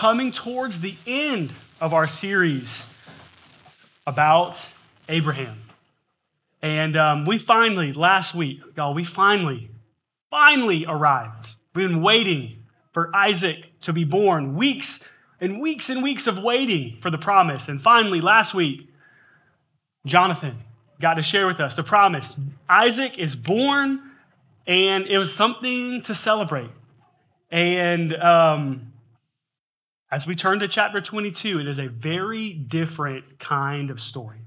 coming towards the end of our series about Abraham. And um, we finally, last week, y'all, we finally, finally arrived. We've been waiting for Isaac to be born, weeks and weeks and weeks of waiting for the promise. And finally, last week, Jonathan got to share with us the promise. Isaac is born, and it was something to celebrate. And um, as we turn to chapter 22, it is a very different kind of story.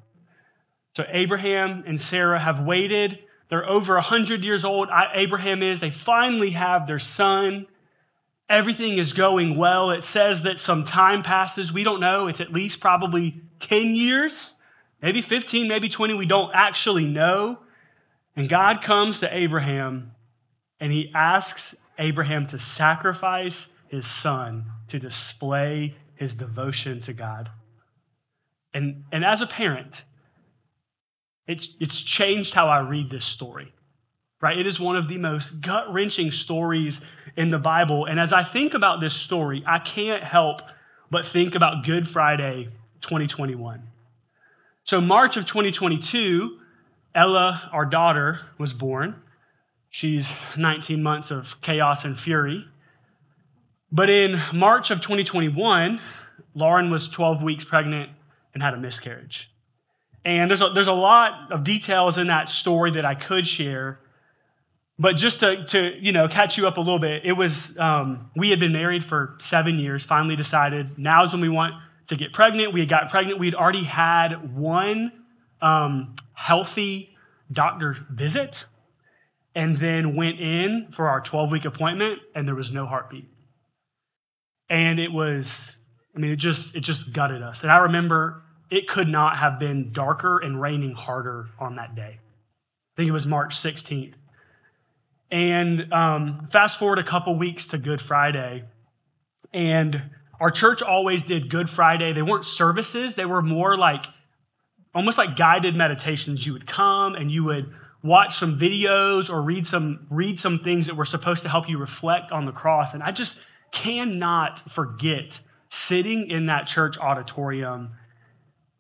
So, Abraham and Sarah have waited. They're over 100 years old. Abraham is. They finally have their son. Everything is going well. It says that some time passes. We don't know. It's at least probably 10 years, maybe 15, maybe 20. We don't actually know. And God comes to Abraham and he asks Abraham to sacrifice his son to display his devotion to God. And, and as a parent, it, it's changed how I read this story, right? It is one of the most gut wrenching stories in the Bible. And as I think about this story, I can't help but think about Good Friday 2021. So, March of 2022, Ella, our daughter, was born. She's 19 months of chaos and fury. But in March of 2021, Lauren was 12 weeks pregnant and had a miscarriage. And there's a, there's a lot of details in that story that I could share. But just to, to you know, catch you up a little bit, it was, um, we had been married for seven years, finally decided now is when we want to get pregnant. We had gotten pregnant. We'd already had one um, healthy doctor visit and then went in for our 12 week appointment and there was no heartbeat. And it was, I mean, it just, it just gutted us. And I remember it could not have been darker and raining harder on that day. I think it was March 16th. And um, fast forward a couple weeks to Good Friday, and our church always did Good Friday. They weren't services, they were more like almost like guided meditations. You would come and you would watch some videos or read some read some things that were supposed to help you reflect on the cross. And I just cannot forget sitting in that church auditorium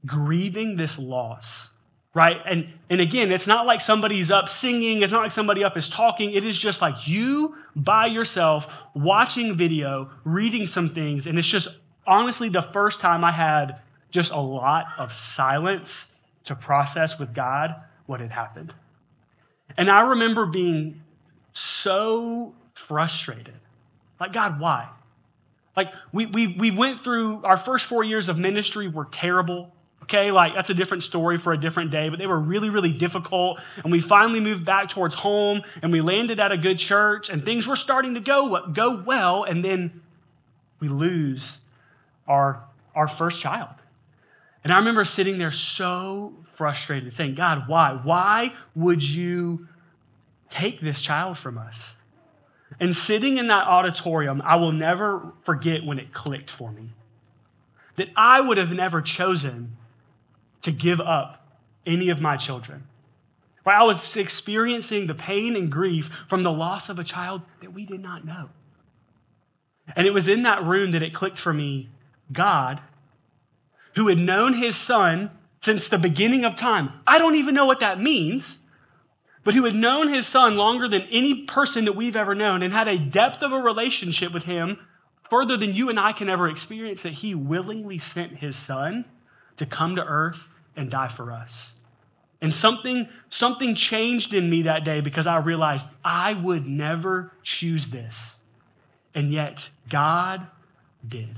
grieving this loss right? And and again it's not like somebody's up singing. It's not like somebody up is talking. It is just like you by yourself watching video reading some things. And it's just honestly the first time i had just a lot of silence to process with god what had happened. And i remember being so frustrated like god why like we, we, we went through our first four years of ministry were terrible Okay, like that's a different story for a different day, but they were really, really difficult. And we finally moved back towards home and we landed at a good church and things were starting to go, go well. And then we lose our, our first child. And I remember sitting there so frustrated, saying, God, why? Why would you take this child from us? And sitting in that auditorium, I will never forget when it clicked for me that I would have never chosen to give up any of my children. Right? I was experiencing the pain and grief from the loss of a child that we did not know. And it was in that room that it clicked for me God, who had known his son since the beginning of time. I don't even know what that means, but who had known his son longer than any person that we've ever known and had a depth of a relationship with him further than you and I can ever experience, that he willingly sent his son to come to earth and die for us. And something, something changed in me that day because I realized I would never choose this. And yet, God did.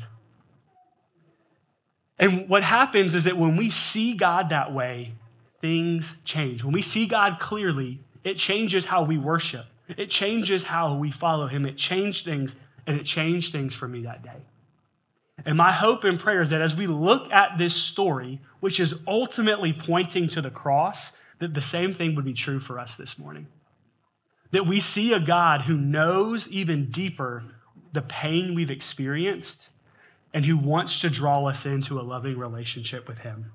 And what happens is that when we see God that way, things change. When we see God clearly, it changes how we worship, it changes how we follow Him. It changed things, and it changed things for me that day. And my hope and prayer is that as we look at this story, which is ultimately pointing to the cross, that the same thing would be true for us this morning. That we see a God who knows even deeper the pain we've experienced and who wants to draw us into a loving relationship with Him.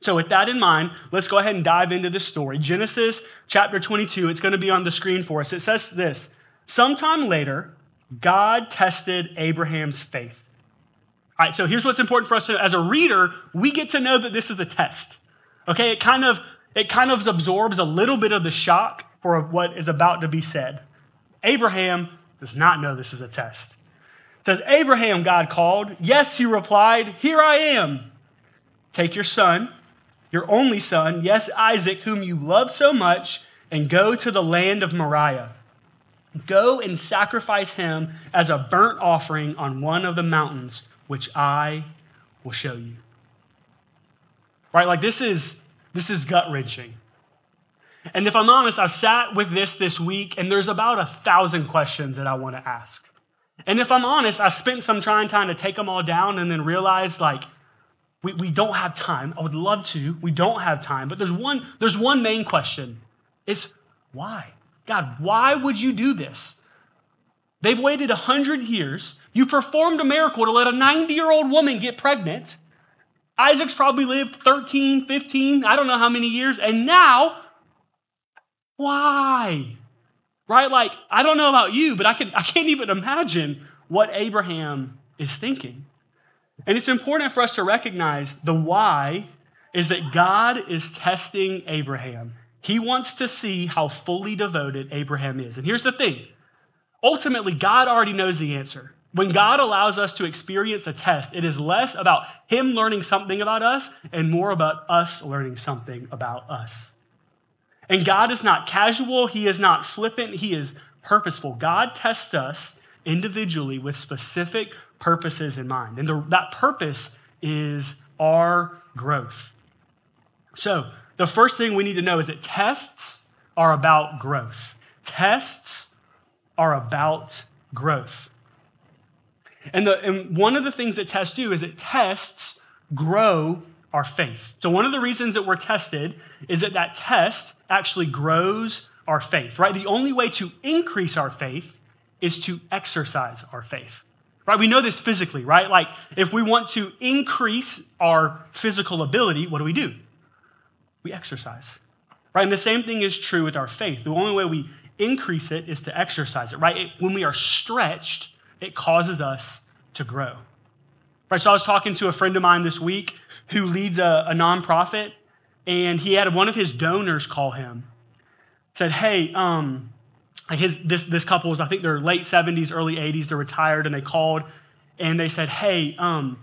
So, with that in mind, let's go ahead and dive into this story. Genesis chapter 22, it's going to be on the screen for us. It says this Sometime later, God tested Abraham's faith All right, so here's what's important for us to, as a reader, we get to know that this is a test. Okay, it kind of it kind of absorbs a little bit of the shock for what is about to be said. Abraham does not know this is a test. It says, Abraham, God called. Yes, he replied, Here I am. Take your son, your only son, yes, Isaac, whom you love so much, and go to the land of Moriah. Go and sacrifice him as a burnt offering on one of the mountains, which I will show you. Right? Like this is this is gut wrenching. And if I'm honest, I've sat with this this week, and there's about a thousand questions that I want to ask. And if I'm honest, I spent some trying time to take them all down and then realized like we, we don't have time. I would love to. We don't have time. But there's one, there's one main question. It's why? God, why would you do this? They've waited 100 years. You performed a miracle to let a 90 year old woman get pregnant. Isaac's probably lived 13, 15, I don't know how many years. And now, why? Right? Like, I don't know about you, but I, can, I can't even imagine what Abraham is thinking. And it's important for us to recognize the why is that God is testing Abraham. He wants to see how fully devoted Abraham is. And here's the thing ultimately, God already knows the answer. When God allows us to experience a test, it is less about Him learning something about us and more about us learning something about us. And God is not casual, He is not flippant, He is purposeful. God tests us individually with specific purposes in mind. And the, that purpose is our growth. So, the first thing we need to know is that tests are about growth. Tests are about growth. And, the, and one of the things that tests do is that tests grow our faith. So, one of the reasons that we're tested is that that test actually grows our faith, right? The only way to increase our faith is to exercise our faith. Right? We know this physically, right? Like if we want to increase our physical ability, what do we do? We exercise. Right? And the same thing is true with our faith. The only way we increase it is to exercise it, right? It, when we are stretched, it causes us to grow. Right? So I was talking to a friend of mine this week who leads a, a nonprofit, and he had one of his donors call him, said, Hey, um, his, this, this couple was, I think they're late 70s, early 80s, they're retired, and they called and they said, Hey, um,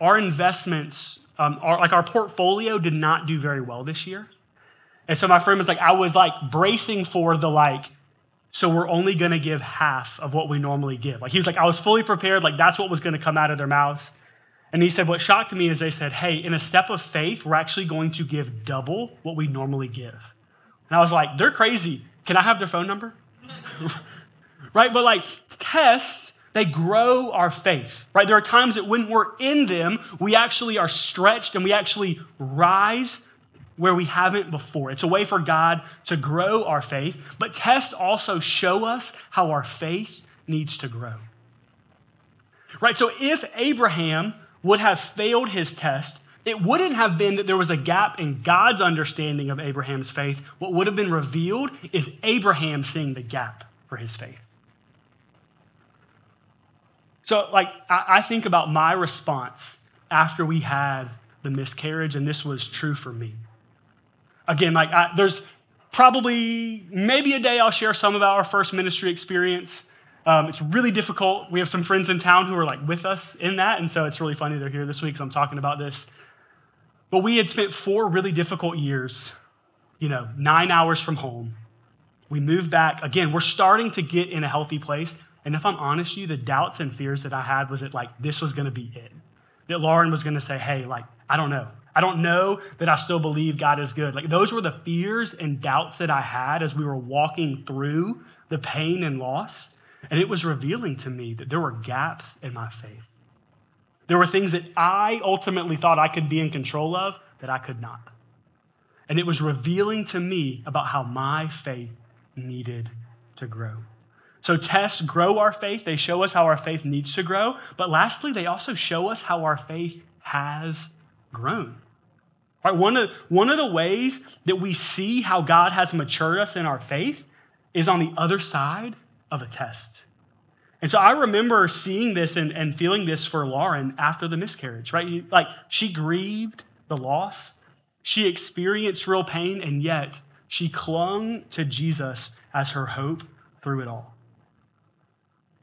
our investments, um, our, like our portfolio did not do very well this year. And so my friend was like, I was like bracing for the like, so we're only to give half of what we normally give. Like he was like, I was fully prepared. Like that's what was to come out of their mouths. And he said, what shocked me is they said, hey, in a step of faith, we're actually going to give double what we normally give. And I was like, they're crazy. Can I have their phone number? right? But like tests, they grow our faith, right? There are times that when we're in them, we actually are stretched and we actually rise where we haven't before. It's a way for God to grow our faith, but tests also show us how our faith needs to grow. Right? So if Abraham would have failed his test, it wouldn't have been that there was a gap in God's understanding of Abraham's faith. What would have been revealed is Abraham seeing the gap for his faith. So, like, I, think about my response after we had the miscarriage, and this was true for me. Again, like, I, there's probably maybe a day I'll share some about our first ministry experience. Um, it's really difficult. We have some friends in town who are like with us in that, and so it's really funny they're here this week because I'm talking about this. But we had spent four really difficult years, you know, nine hours from home. We moved back. Again, we're starting to get in a healthy place. And if I'm honest with you, the doubts and fears that I had was that like this was to be it. That Lauren was to say, hey, like, I don't know. I don't know that I still believe God is good. Like those were the fears and doubts that I had as we were walking through the pain and loss. And it was revealing to me that there were gaps in my faith. There were things that I ultimately thought I could be in control of that I could not. And it was revealing to me about how my faith needed to grow. So, tests grow our faith. They show us how our faith needs to grow. But lastly, they also show us how our faith has grown. Right? One, of, one of the ways that we see how God has matured us in our faith is on the other side of a test. And so I remember seeing this and, and feeling this for Lauren after the miscarriage, right? Like she grieved the loss, she experienced real pain, and yet she clung to Jesus as her hope through it all.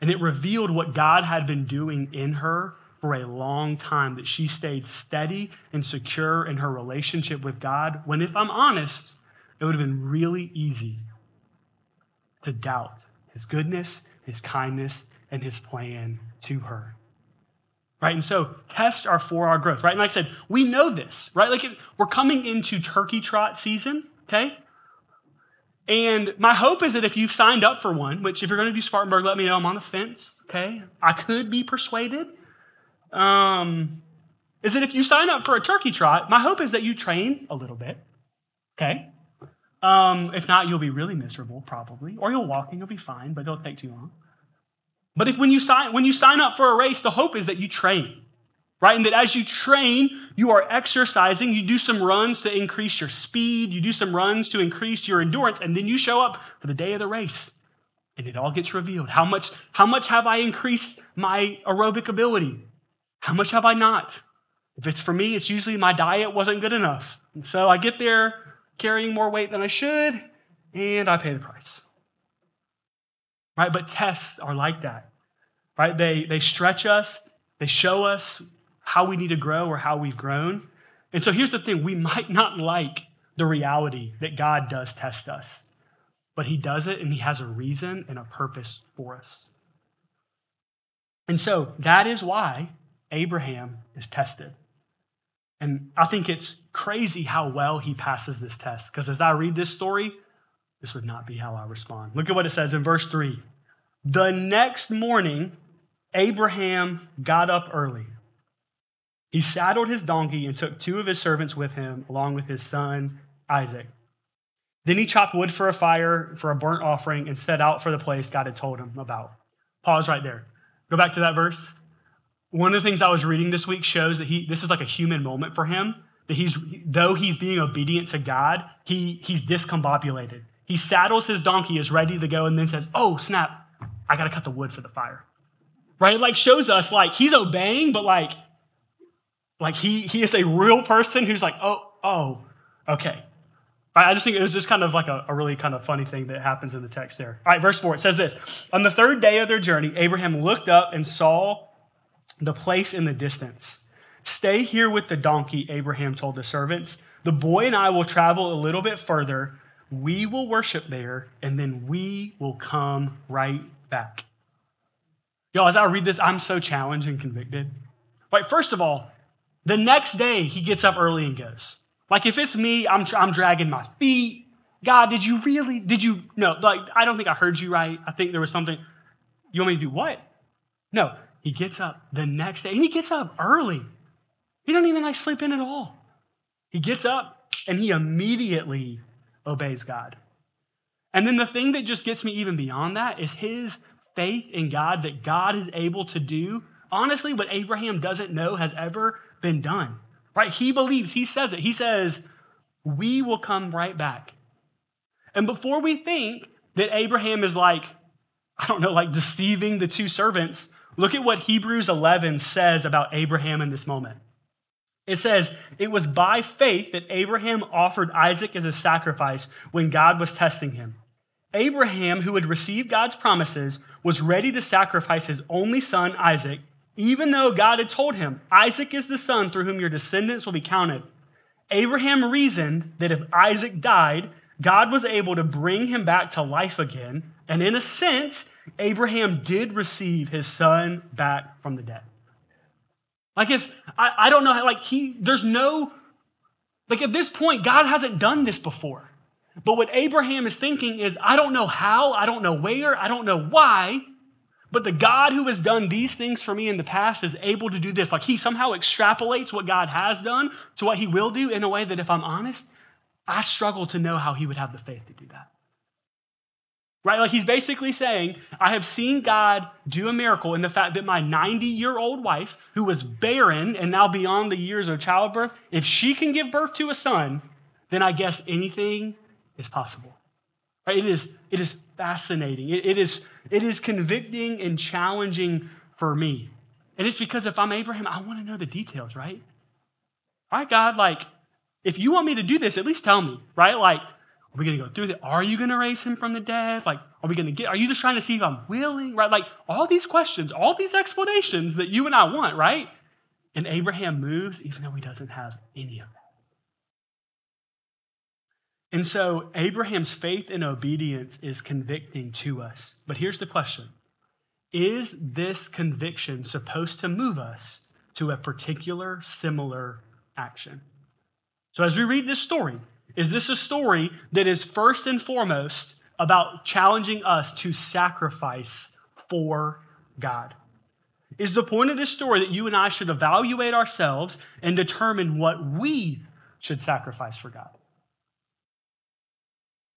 And it revealed what God had been doing in her for a long time, that she stayed steady and secure in her relationship with God. When, if I'm honest, it would have been really easy to doubt his goodness, his kindness, and his plan to her. Right? And so tests are for our growth, right? And like I said, we know this, right? Like we're coming into turkey trot season, okay? And my hope is that if you've signed up for one, which if you're going to do Spartanburg, let me know. I'm on the fence, okay? I could be persuaded. Um, is that if you sign up for a turkey trot, my hope is that you train a little bit, okay? Um, if not, you'll be really miserable, probably, or you'll walk and you'll be fine, but it'll take too long. But if when you sign when you sign up for a race, the hope is that you train, right? And that as you train, you are exercising. You do some runs to increase your speed. You do some runs to increase your endurance, and then you show up for the day of the race, and it all gets revealed. How much how much have I increased my aerobic ability? How much have I not? If it's for me, it's usually my diet wasn't good enough, and so I get there carrying more weight than I should, and I pay the price. Right? But tests are like that. Right? They, they stretch us, they show us how we need to grow or how we've grown. And so here's the thing we might not like the reality that God does test us, but He does it and He has a reason and a purpose for us. And so that is why Abraham is tested. And I think it's crazy how well he passes this test. Because as I read this story, this would not be how I respond. Look at what it says in verse 3. The next morning, Abraham got up early. He saddled his donkey and took two of his servants with him, along with his son Isaac. Then he chopped wood for a fire for a burnt offering and set out for the place God had told him about. Pause right there. Go back to that verse. One of the things I was reading this week shows that he this is like a human moment for him. That he's though he's being obedient to God, he he's discombobulated. He saddles his donkey, is ready to go, and then says, "Oh snap! I got to cut the wood for the fire." Right? It like shows us like he's obeying, but like like he he is a real person who's like, "Oh oh okay." I just think it was just kind of like a, a, really kind of funny thing that happens in the text there. All right, verse 4, it says this On the third day of their journey, Abraham looked up and saw the place in the distance. Stay here with the donkey, Abraham told the servants. The boy and I will travel a little bit further. We will worship there, and then we will come right back. Y'all, as I read this, I'm so challenged and convicted. Like, first of all, the next day he gets up early and goes. Like, if it's me, I'm, I'm dragging my feet. God, did you really? Did you? No, like, I don't think I heard you right. I think there was something. You want me to do what? No, he gets up the next day, and he gets up early. He doesn't even like sleep in at all. He gets up and he immediately obeys God. And then the thing that just gets me even beyond that is his faith in God that God is able to do, honestly, what Abraham doesn't know has ever been done. Right? He believes, he says it. He says, We will come right back. And before we think that Abraham is like, I don't know, like deceiving the two servants, Look at what Hebrews 11 says about Abraham in this moment. It says, It was by faith that Abraham offered Isaac as a sacrifice when God was testing him. Abraham, who had received God's promises, was ready to sacrifice his only son, Isaac, even though God had told him, Isaac is the son through whom your descendants will be counted. Abraham reasoned that if Isaac died, God was able to bring him back to life again, and in a sense, Abraham did receive his son back from the dead. Like it's, I, I don't know how, like he, there's no, like at this point, God hasn't done this before. But what Abraham is thinking is, I don't know how, I don't know where, I don't know why, but the God who has done these things for me in the past is able to do this. Like he somehow extrapolates what God has done to what he will do in a way that, if I'm honest, I struggle to know how he would have the faith to do that. Right? Like he's basically saying, I have seen God do a miracle in the fact that my 90 year old wife, who was barren and now beyond the years of childbirth, if she can give birth to a son, then I guess anything is possible. Right? It is, it is, fascinating. It, it, is, it is convicting and challenging for me. And it's because if I'm Abraham, I want to know the details, right? All right, God, like, if you want me to do this, at least tell me, right? Like, are we going to go through that? Are you going to raise him from the dead? Like, are we going to get, are you just trying to see if I'm willing, right? Like, all these questions, all these explanations that you and I want, right? And Abraham moves even though he doesn't have any of that. And so Abraham's faith and obedience is convicting to us. But here's the question Is this conviction supposed to move us to a particular similar action? So as we read this story, is this a story that is first and foremost about challenging us to sacrifice for God? Is the point of this story that you and I should evaluate ourselves and determine what we should sacrifice for God?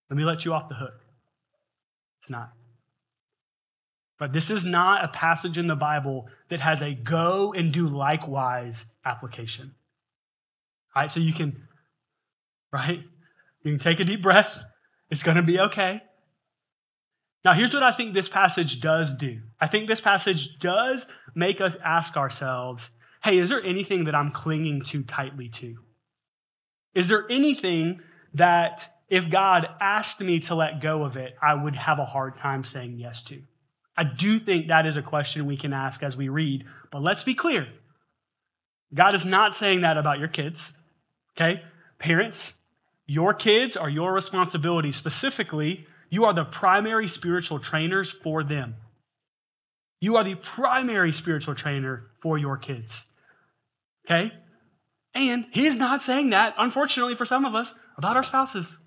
Let me let you off the hook. It's not. But this is not a passage in the Bible that has a go and do likewise application. All right, so you can, right? You can take a deep breath. It's going to be okay. Now, here's what I think this passage does do. I think this passage does make us ask ourselves hey, is there anything that I'm clinging too tightly to? Is there anything that if God asked me to let go of it, I would have a hard time saying yes to? I do think that is a question we can ask as we read, but let's be clear. God is not saying that about your kids, okay? Parents, your kids are your responsibility. Specifically, you are the primary spiritual trainers for them. You are the primary spiritual trainer for your kids. Okay? And he's not saying that, unfortunately for some of us, about our spouses.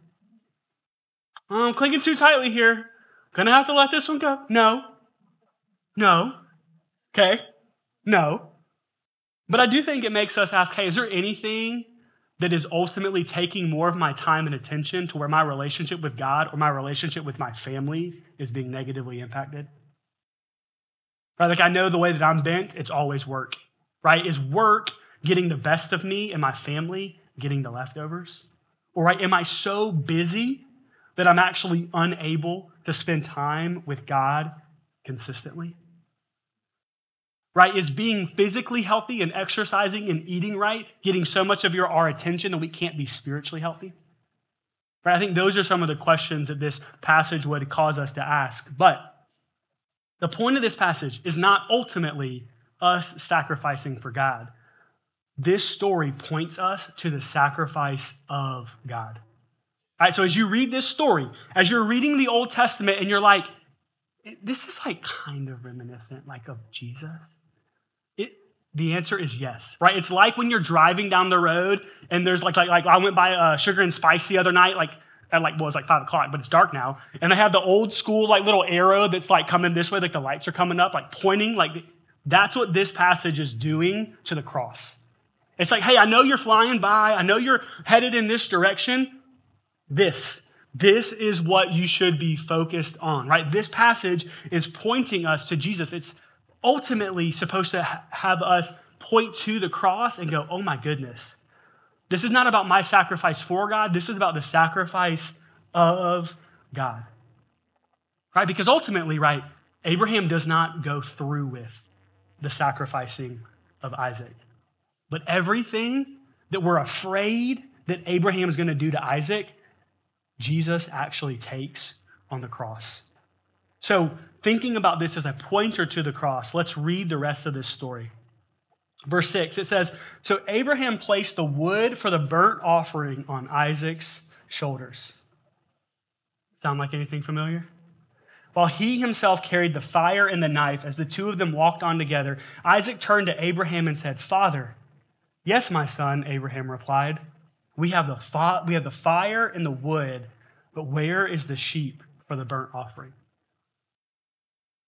I'm clinging too tightly here. Gonna have to let this one go. No. No. Okay? No. But I do think it makes us ask hey, is there anything that is ultimately taking more of my time and attention to where my relationship with God or my relationship with my family is being negatively impacted? Right? Like I know the way that I'm bent, it's always work. Right? Is work getting the best of me and my family getting the leftovers? Or right, am I so busy that I'm actually unable to spend time with God consistently? Right? Is being physically healthy and exercising and eating right getting so much of your our attention that we can't be spiritually healthy? Right? I think those are some of the questions that this passage would cause us to ask. But the point of this passage is not ultimately us sacrificing for God. This story points us to the sacrifice of God. All right, so as you read this story, as you're reading the Old Testament and you're like, this is like kind of reminiscent like of Jesus. The answer is yes, right? It's like when you're driving down the road and there's like, like, like I went by uh, Sugar and Spice the other night, like at like, well, it's like five o'clock, but it's dark now. And they have the old school like little arrow that's like coming this way, like the lights are coming up, like pointing, like that's what this passage is doing to the cross. It's like, hey, I know you're flying by. I know you're headed in this direction, this. This is what you should be focused on, right? This passage is pointing us to Jesus. It's ultimately supposed to have us point to the cross and go, oh my goodness. This is not about my sacrifice for God. This is about the sacrifice of God. Right? Because ultimately, right, Abraham does not go through with the sacrificing of Isaac. But everything that we're afraid that Abraham is going to do to Isaac, Jesus actually takes on the cross. So, thinking about this as a pointer to the cross, let's read the rest of this story. Verse 6, it says So Abraham placed the wood for the burnt offering on Isaac's shoulders. Sound like anything familiar? While he himself carried the fire and the knife, as the two of them walked on together, Isaac turned to Abraham and said, Father, yes, my son, Abraham replied. We have the, fi- we have the fire and the wood, but where is the sheep for the burnt offering?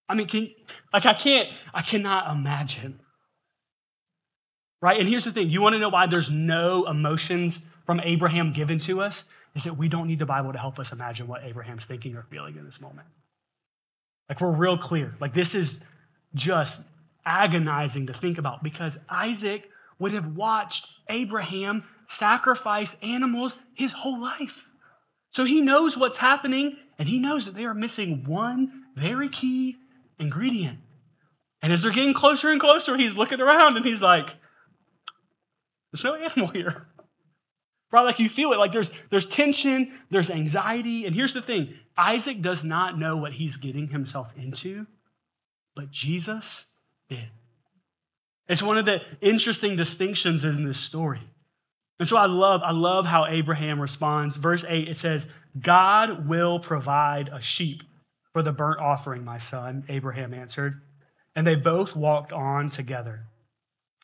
I mean, can, like I can't, I cannot imagine. Right? And here's the thing you want to know why there's no emotions from Abraham given to us? Is that we don't need the Bible to help us imagine what Abraham's thinking or feeling in this moment. Like we're real clear. Like this is just agonizing to think about because Isaac would have watched Abraham sacrifice animals his whole life. So he knows what's happening And he knows that they are missing one very key ingredient. And as they're getting closer and closer, he's looking around and he's like, there's no animal here. Right? Like you feel it. Like there's there's tension, there's anxiety. And here's the thing Isaac does not know what he's getting himself into, but Jesus did. It's one of the interesting distinctions in this story. And so I love, I love how Abraham responds. Verse 8, it says, God will provide a sheep for the burnt offering, my son, Abraham answered. And they both walked on together.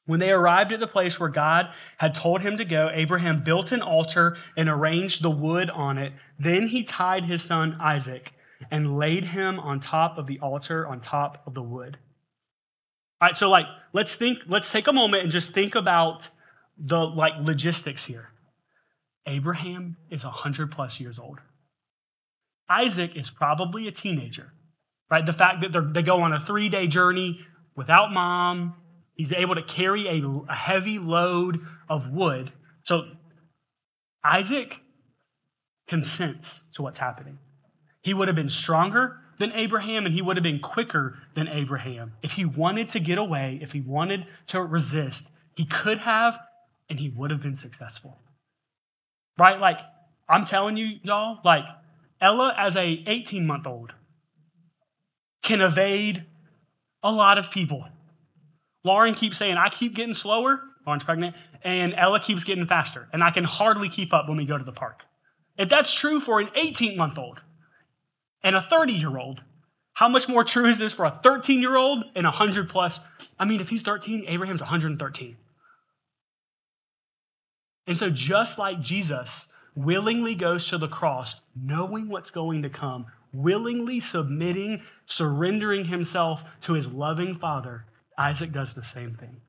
When they arrived at the place where God had told him to go, Abraham built an altar and arranged the wood on it. Then he tied his son Isaac and laid him on top of the altar on top of the wood. All right, so like let's think, let's take a moment and just think about the like logistics here. Abraham is 100 plus years old. Isaac is probably a teenager, right? The fact that they go on a three day journey without mom, he's able to carry a, a heavy load of wood. So Isaac consents to what's happening. He would have been stronger than Abraham and he would have been quicker than Abraham. If he wanted to get away, if he wanted to resist, he could have and he would have been successful. Right? Like, I'm telling you, y'all, like, Ella, as a 18 month old, can evade a lot of people. Lauren keeps saying, I keep getting slower. Lauren's pregnant. And Ella keeps getting faster. And I can hardly keep up when we go to the park. If that's true for an 18 month old and a 30 year old, how much more true is this for a 13 year old and a 100 plus? I mean, if he's 13, Abraham's 113. And so, just like Jesus willingly goes to the cross, knowing what's going to come, willingly submitting, surrendering himself to his loving Father, Isaac does the same thing.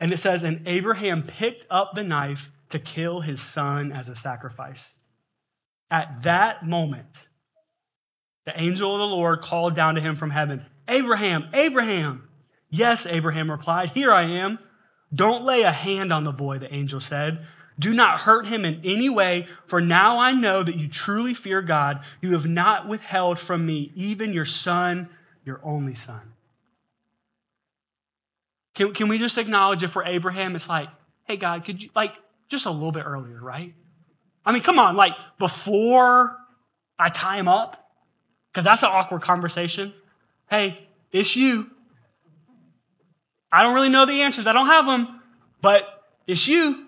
And it says, And Abraham picked up the knife to kill his son as a sacrifice. At that moment, the angel of the Lord called down to him from heaven, Abraham, Abraham. Yes, Abraham replied, Here I am. Don't lay a hand on the boy, the angel said. Do not hurt him in any way, for now I know that you truly fear God. You have not withheld from me even your son, your only son. Can, can we just acknowledge if we're Abraham, it's like, hey, God, could you, like, just a little bit earlier, right? I mean, come on, like, before I tie him up, because that's an awkward conversation. Hey, it's you. I don't really know the answers. I don't have them, but it's you.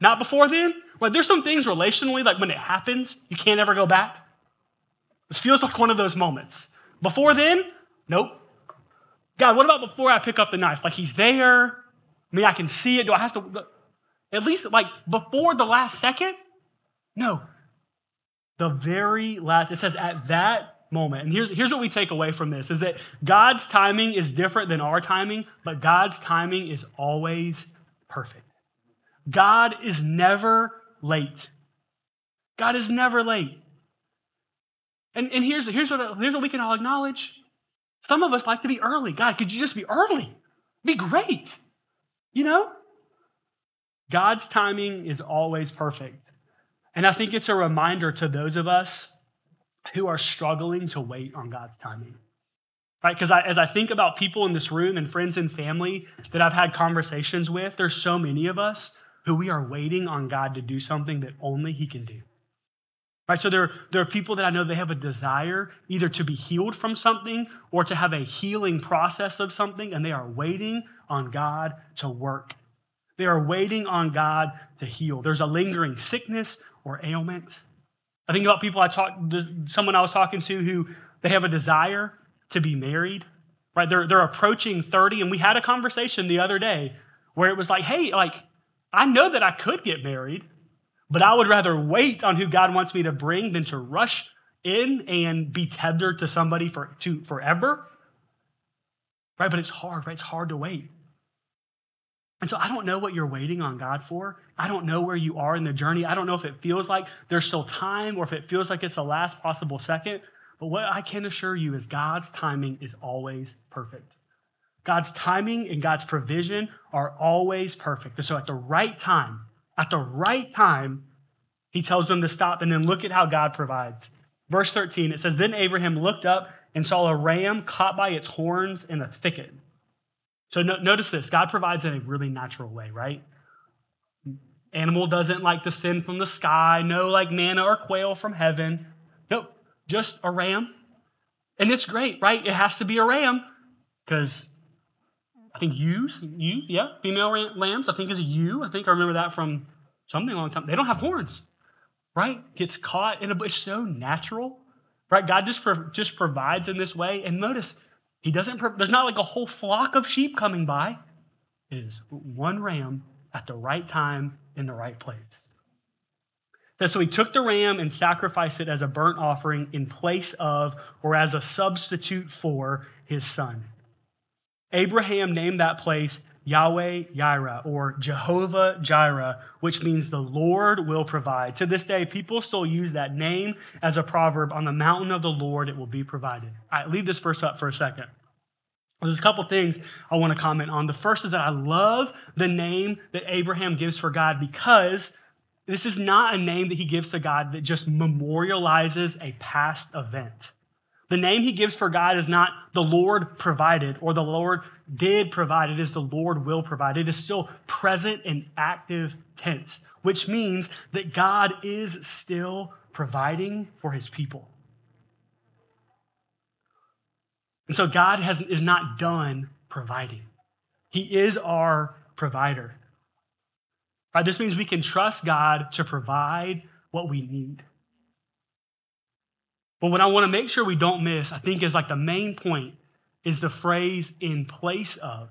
Not before then. Right? there's some things relationally, like when it happens, you can't ever go back. This feels like one of those moments. Before then, nope. God, what about before I pick up the knife? Like he's there. I mean, I can see it. Do I have to? At least like before the last second? No. The very last, it says at that moment. And here's, here's what we take away from this is that God's timing is different than our timing, but God's timing is always perfect. God is never late. God is never late. And, and here's, here's, what, here's what we can all acknowledge. Some of us like to be early. God, could you just be early? Be great. You know? God's timing is always perfect. And I think it's a reminder to those of us who are struggling to wait on God's timing. Right? Because as I think about people in this room and friends and family that I've had conversations with, there's so many of us who we are waiting on God to do something that only He can do. Right? So there, there are people that I know they have a desire either to be healed from something or to have a healing process of something, and they are waiting on God to work. They are waiting on God to heal. There's a lingering sickness or ailment. I think about people I talked, someone I was talking to who they have a desire to be married, right? They're, they're approaching 30, and we had a conversation the other day where it was like, hey, like, I know that I could get married, but I would rather wait on who God wants me to bring than to rush in and be tethered to somebody for to forever. Right? But it's hard, right? It's hard to wait. And so I don't know what you're waiting on God for. I don't know where you are in the journey. I don't know if it feels like there's still time or if it feels like it's the last possible second. But what I can assure you is God's timing is always perfect. God's timing and God's provision are always perfect. And so at the right time, at the right time, He tells them to stop and then look at how God provides. Verse 13, it says, Then Abraham looked up and saw a ram caught by its horns in a thicket. So no, notice this God provides in a really natural way, right? Animal doesn't like descend from the sky, no like manna or quail from heaven. Nope, just a ram. And it's great, right? It has to be a ram because I think ewes, ewe, yeah, female lambs, I think is a ewe. I think I remember that from something a long time. They don't have horns, right? Gets caught in a bush, so natural, right? God just, just provides in this way. And notice, he doesn't, there's not like a whole flock of sheep coming by. It is one ram at the right time in the right place. so he took the ram and sacrificed it as a burnt offering in place of or as a substitute for his son. Abraham named that place Yahweh Yireh or Jehovah Jireh, which means the Lord will provide. To this day, people still use that name as a proverb on the mountain of the Lord, it will be provided. Right, leave this verse up for a second. There's a couple things I want to comment on. The first is that I love the name that Abraham gives for God because this is not a name that he gives to God that just memorializes a past event. The name he gives for God is not the Lord provided or the Lord did provide. It is the Lord will provide. It is still present and active tense, which means that God is still providing for his people. And so God has, is not done providing. He is our provider. Right? This means we can trust God to provide what we need. But what I want to make sure we don't miss, I think, is like the main point is the phrase in place of,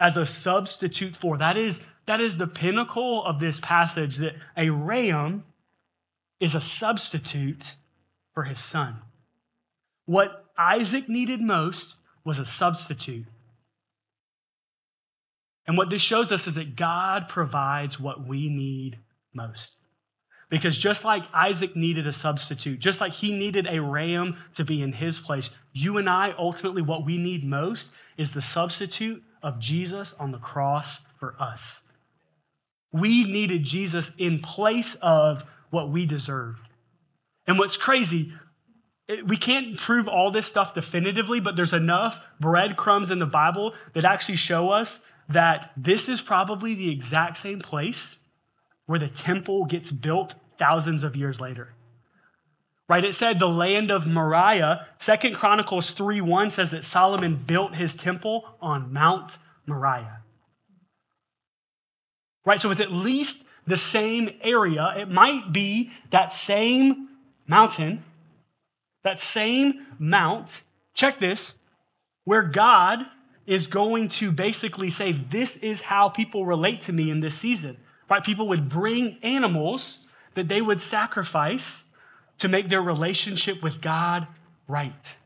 as a substitute for. That is, that is the pinnacle of this passage that a ram is a substitute for his son. What Isaac needed most was a substitute. And what this shows us is that God provides what we need most. Because just like Isaac needed a substitute, just like he needed a ram to be in his place, you and I, ultimately, what we need most is the substitute of Jesus on the cross for us. We needed Jesus in place of what we deserved. And what's crazy, we can't prove all this stuff definitively, but there's enough breadcrumbs in the Bible that actually show us that this is probably the exact same place where the temple gets built thousands of years later. Right? It said the land of Moriah. Second Chronicles 3 1 says that Solomon built his temple on Mount Moriah. Right? So it's at least the same area. It might be that same mountain that same mount, check this, where God is going to basically say, This is how people relate to me in this season. Right? People would bring animals that they would sacrifice to make their relationship with God right.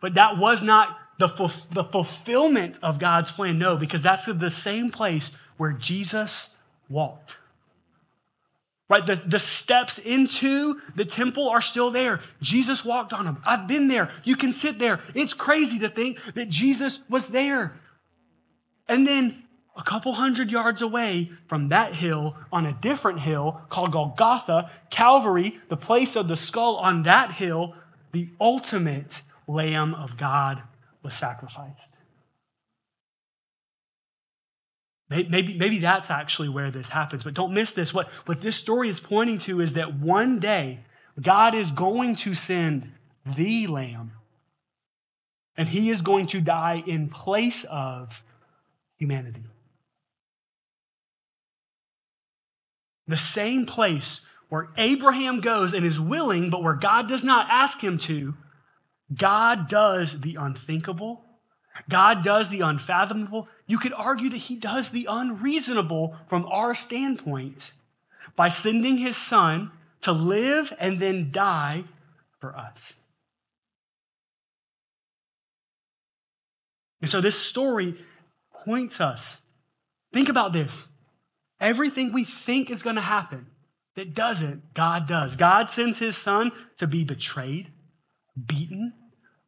But that was not the, the fulfillment of God's plan. No, because that's the same place where Jesus walked right? The, the steps into the temple are still there. Jesus walked on them. I've been there. You can sit there. It's crazy to think that Jesus was there. And then a couple hundred yards away from that hill, on a different hill called Golgotha, Calvary, the place of the skull on that hill, the ultimate Lamb of God was sacrificed. Maybe, maybe that's actually where this happens. But don't miss this. What, what this story is pointing to is that one day God is going to send the Lamb, and he is going to die in place of humanity. The same place where Abraham goes and is willing, but where God does not ask him to, God does the unthinkable God does the unfathomable. You could argue that he does the unreasonable from our standpoint by sending his son to live and then die for us. And so this story points us. Think about this. Everything we think is going to happen that doesn't, God does. God sends his son to be betrayed, beaten,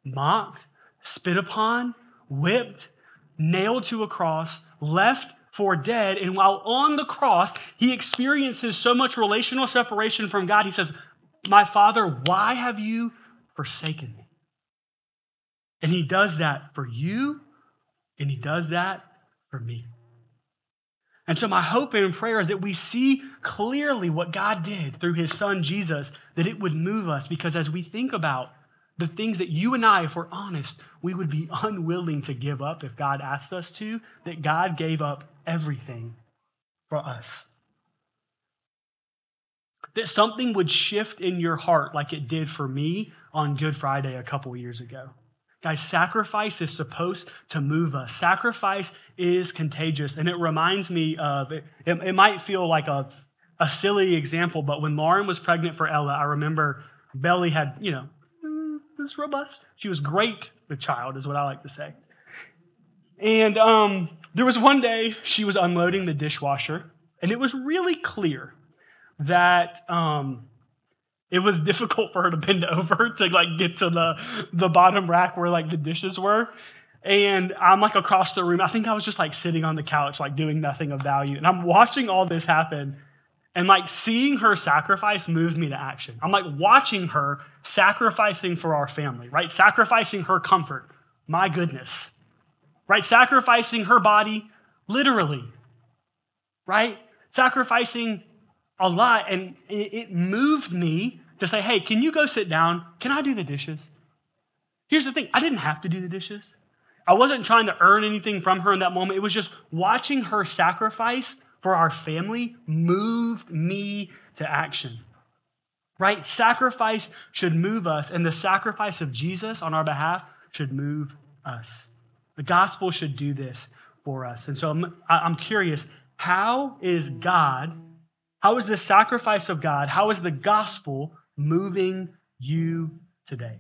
mocked, spit upon, whipped, nailed to a cross, left for dead. And while on the cross, he experiences so much relational separation from God. He says, My Father, why have you forsaken me? And he does that for you, and he does that for me. And so, my hope and prayer is that we see clearly what God did through his son Jesus, that it would move us. Because as we think about the things that you and I, if we're honest, we would be unwilling to give up if God asked us to, that God gave up everything for us. That something would shift in your heart like it did for me on Good Friday a couple years ago. Guys, sacrifice is supposed to move us. Sacrifice is contagious. And it reminds me of, it, it, might feel like a, a silly example, but when Lauren was pregnant for Ella, I remember Belly had, you know, was robust. She was great, the child, is what I like to say. And um, there was one day she was unloading the dishwasher, and it was really clear that um, it was difficult for her to bend over to like get to the, the bottom rack where like the dishes were. And I'm like across the room. I think I was just like sitting on the couch, like doing nothing of value. And I'm watching all this happen. And like seeing her sacrifice moved me to action. I'm like watching her sacrificing for our family, right? Sacrificing her comfort. My goodness. Right? Sacrificing her body literally. Right? Sacrificing a lot. And it moved me to say, hey, can you go sit down? Can I do the dishes? Here's the thing I didn't have to do the dishes. I wasn't trying to earn anything from her in that moment. It was just watching her sacrifice for our family moved me to action. Right? Sacrifice should move us, and the sacrifice of Jesus on our behalf should move us. The gospel should do this for us. And so I'm, I'm curious how is God, how is the sacrifice of God, how is the gospel moving you today?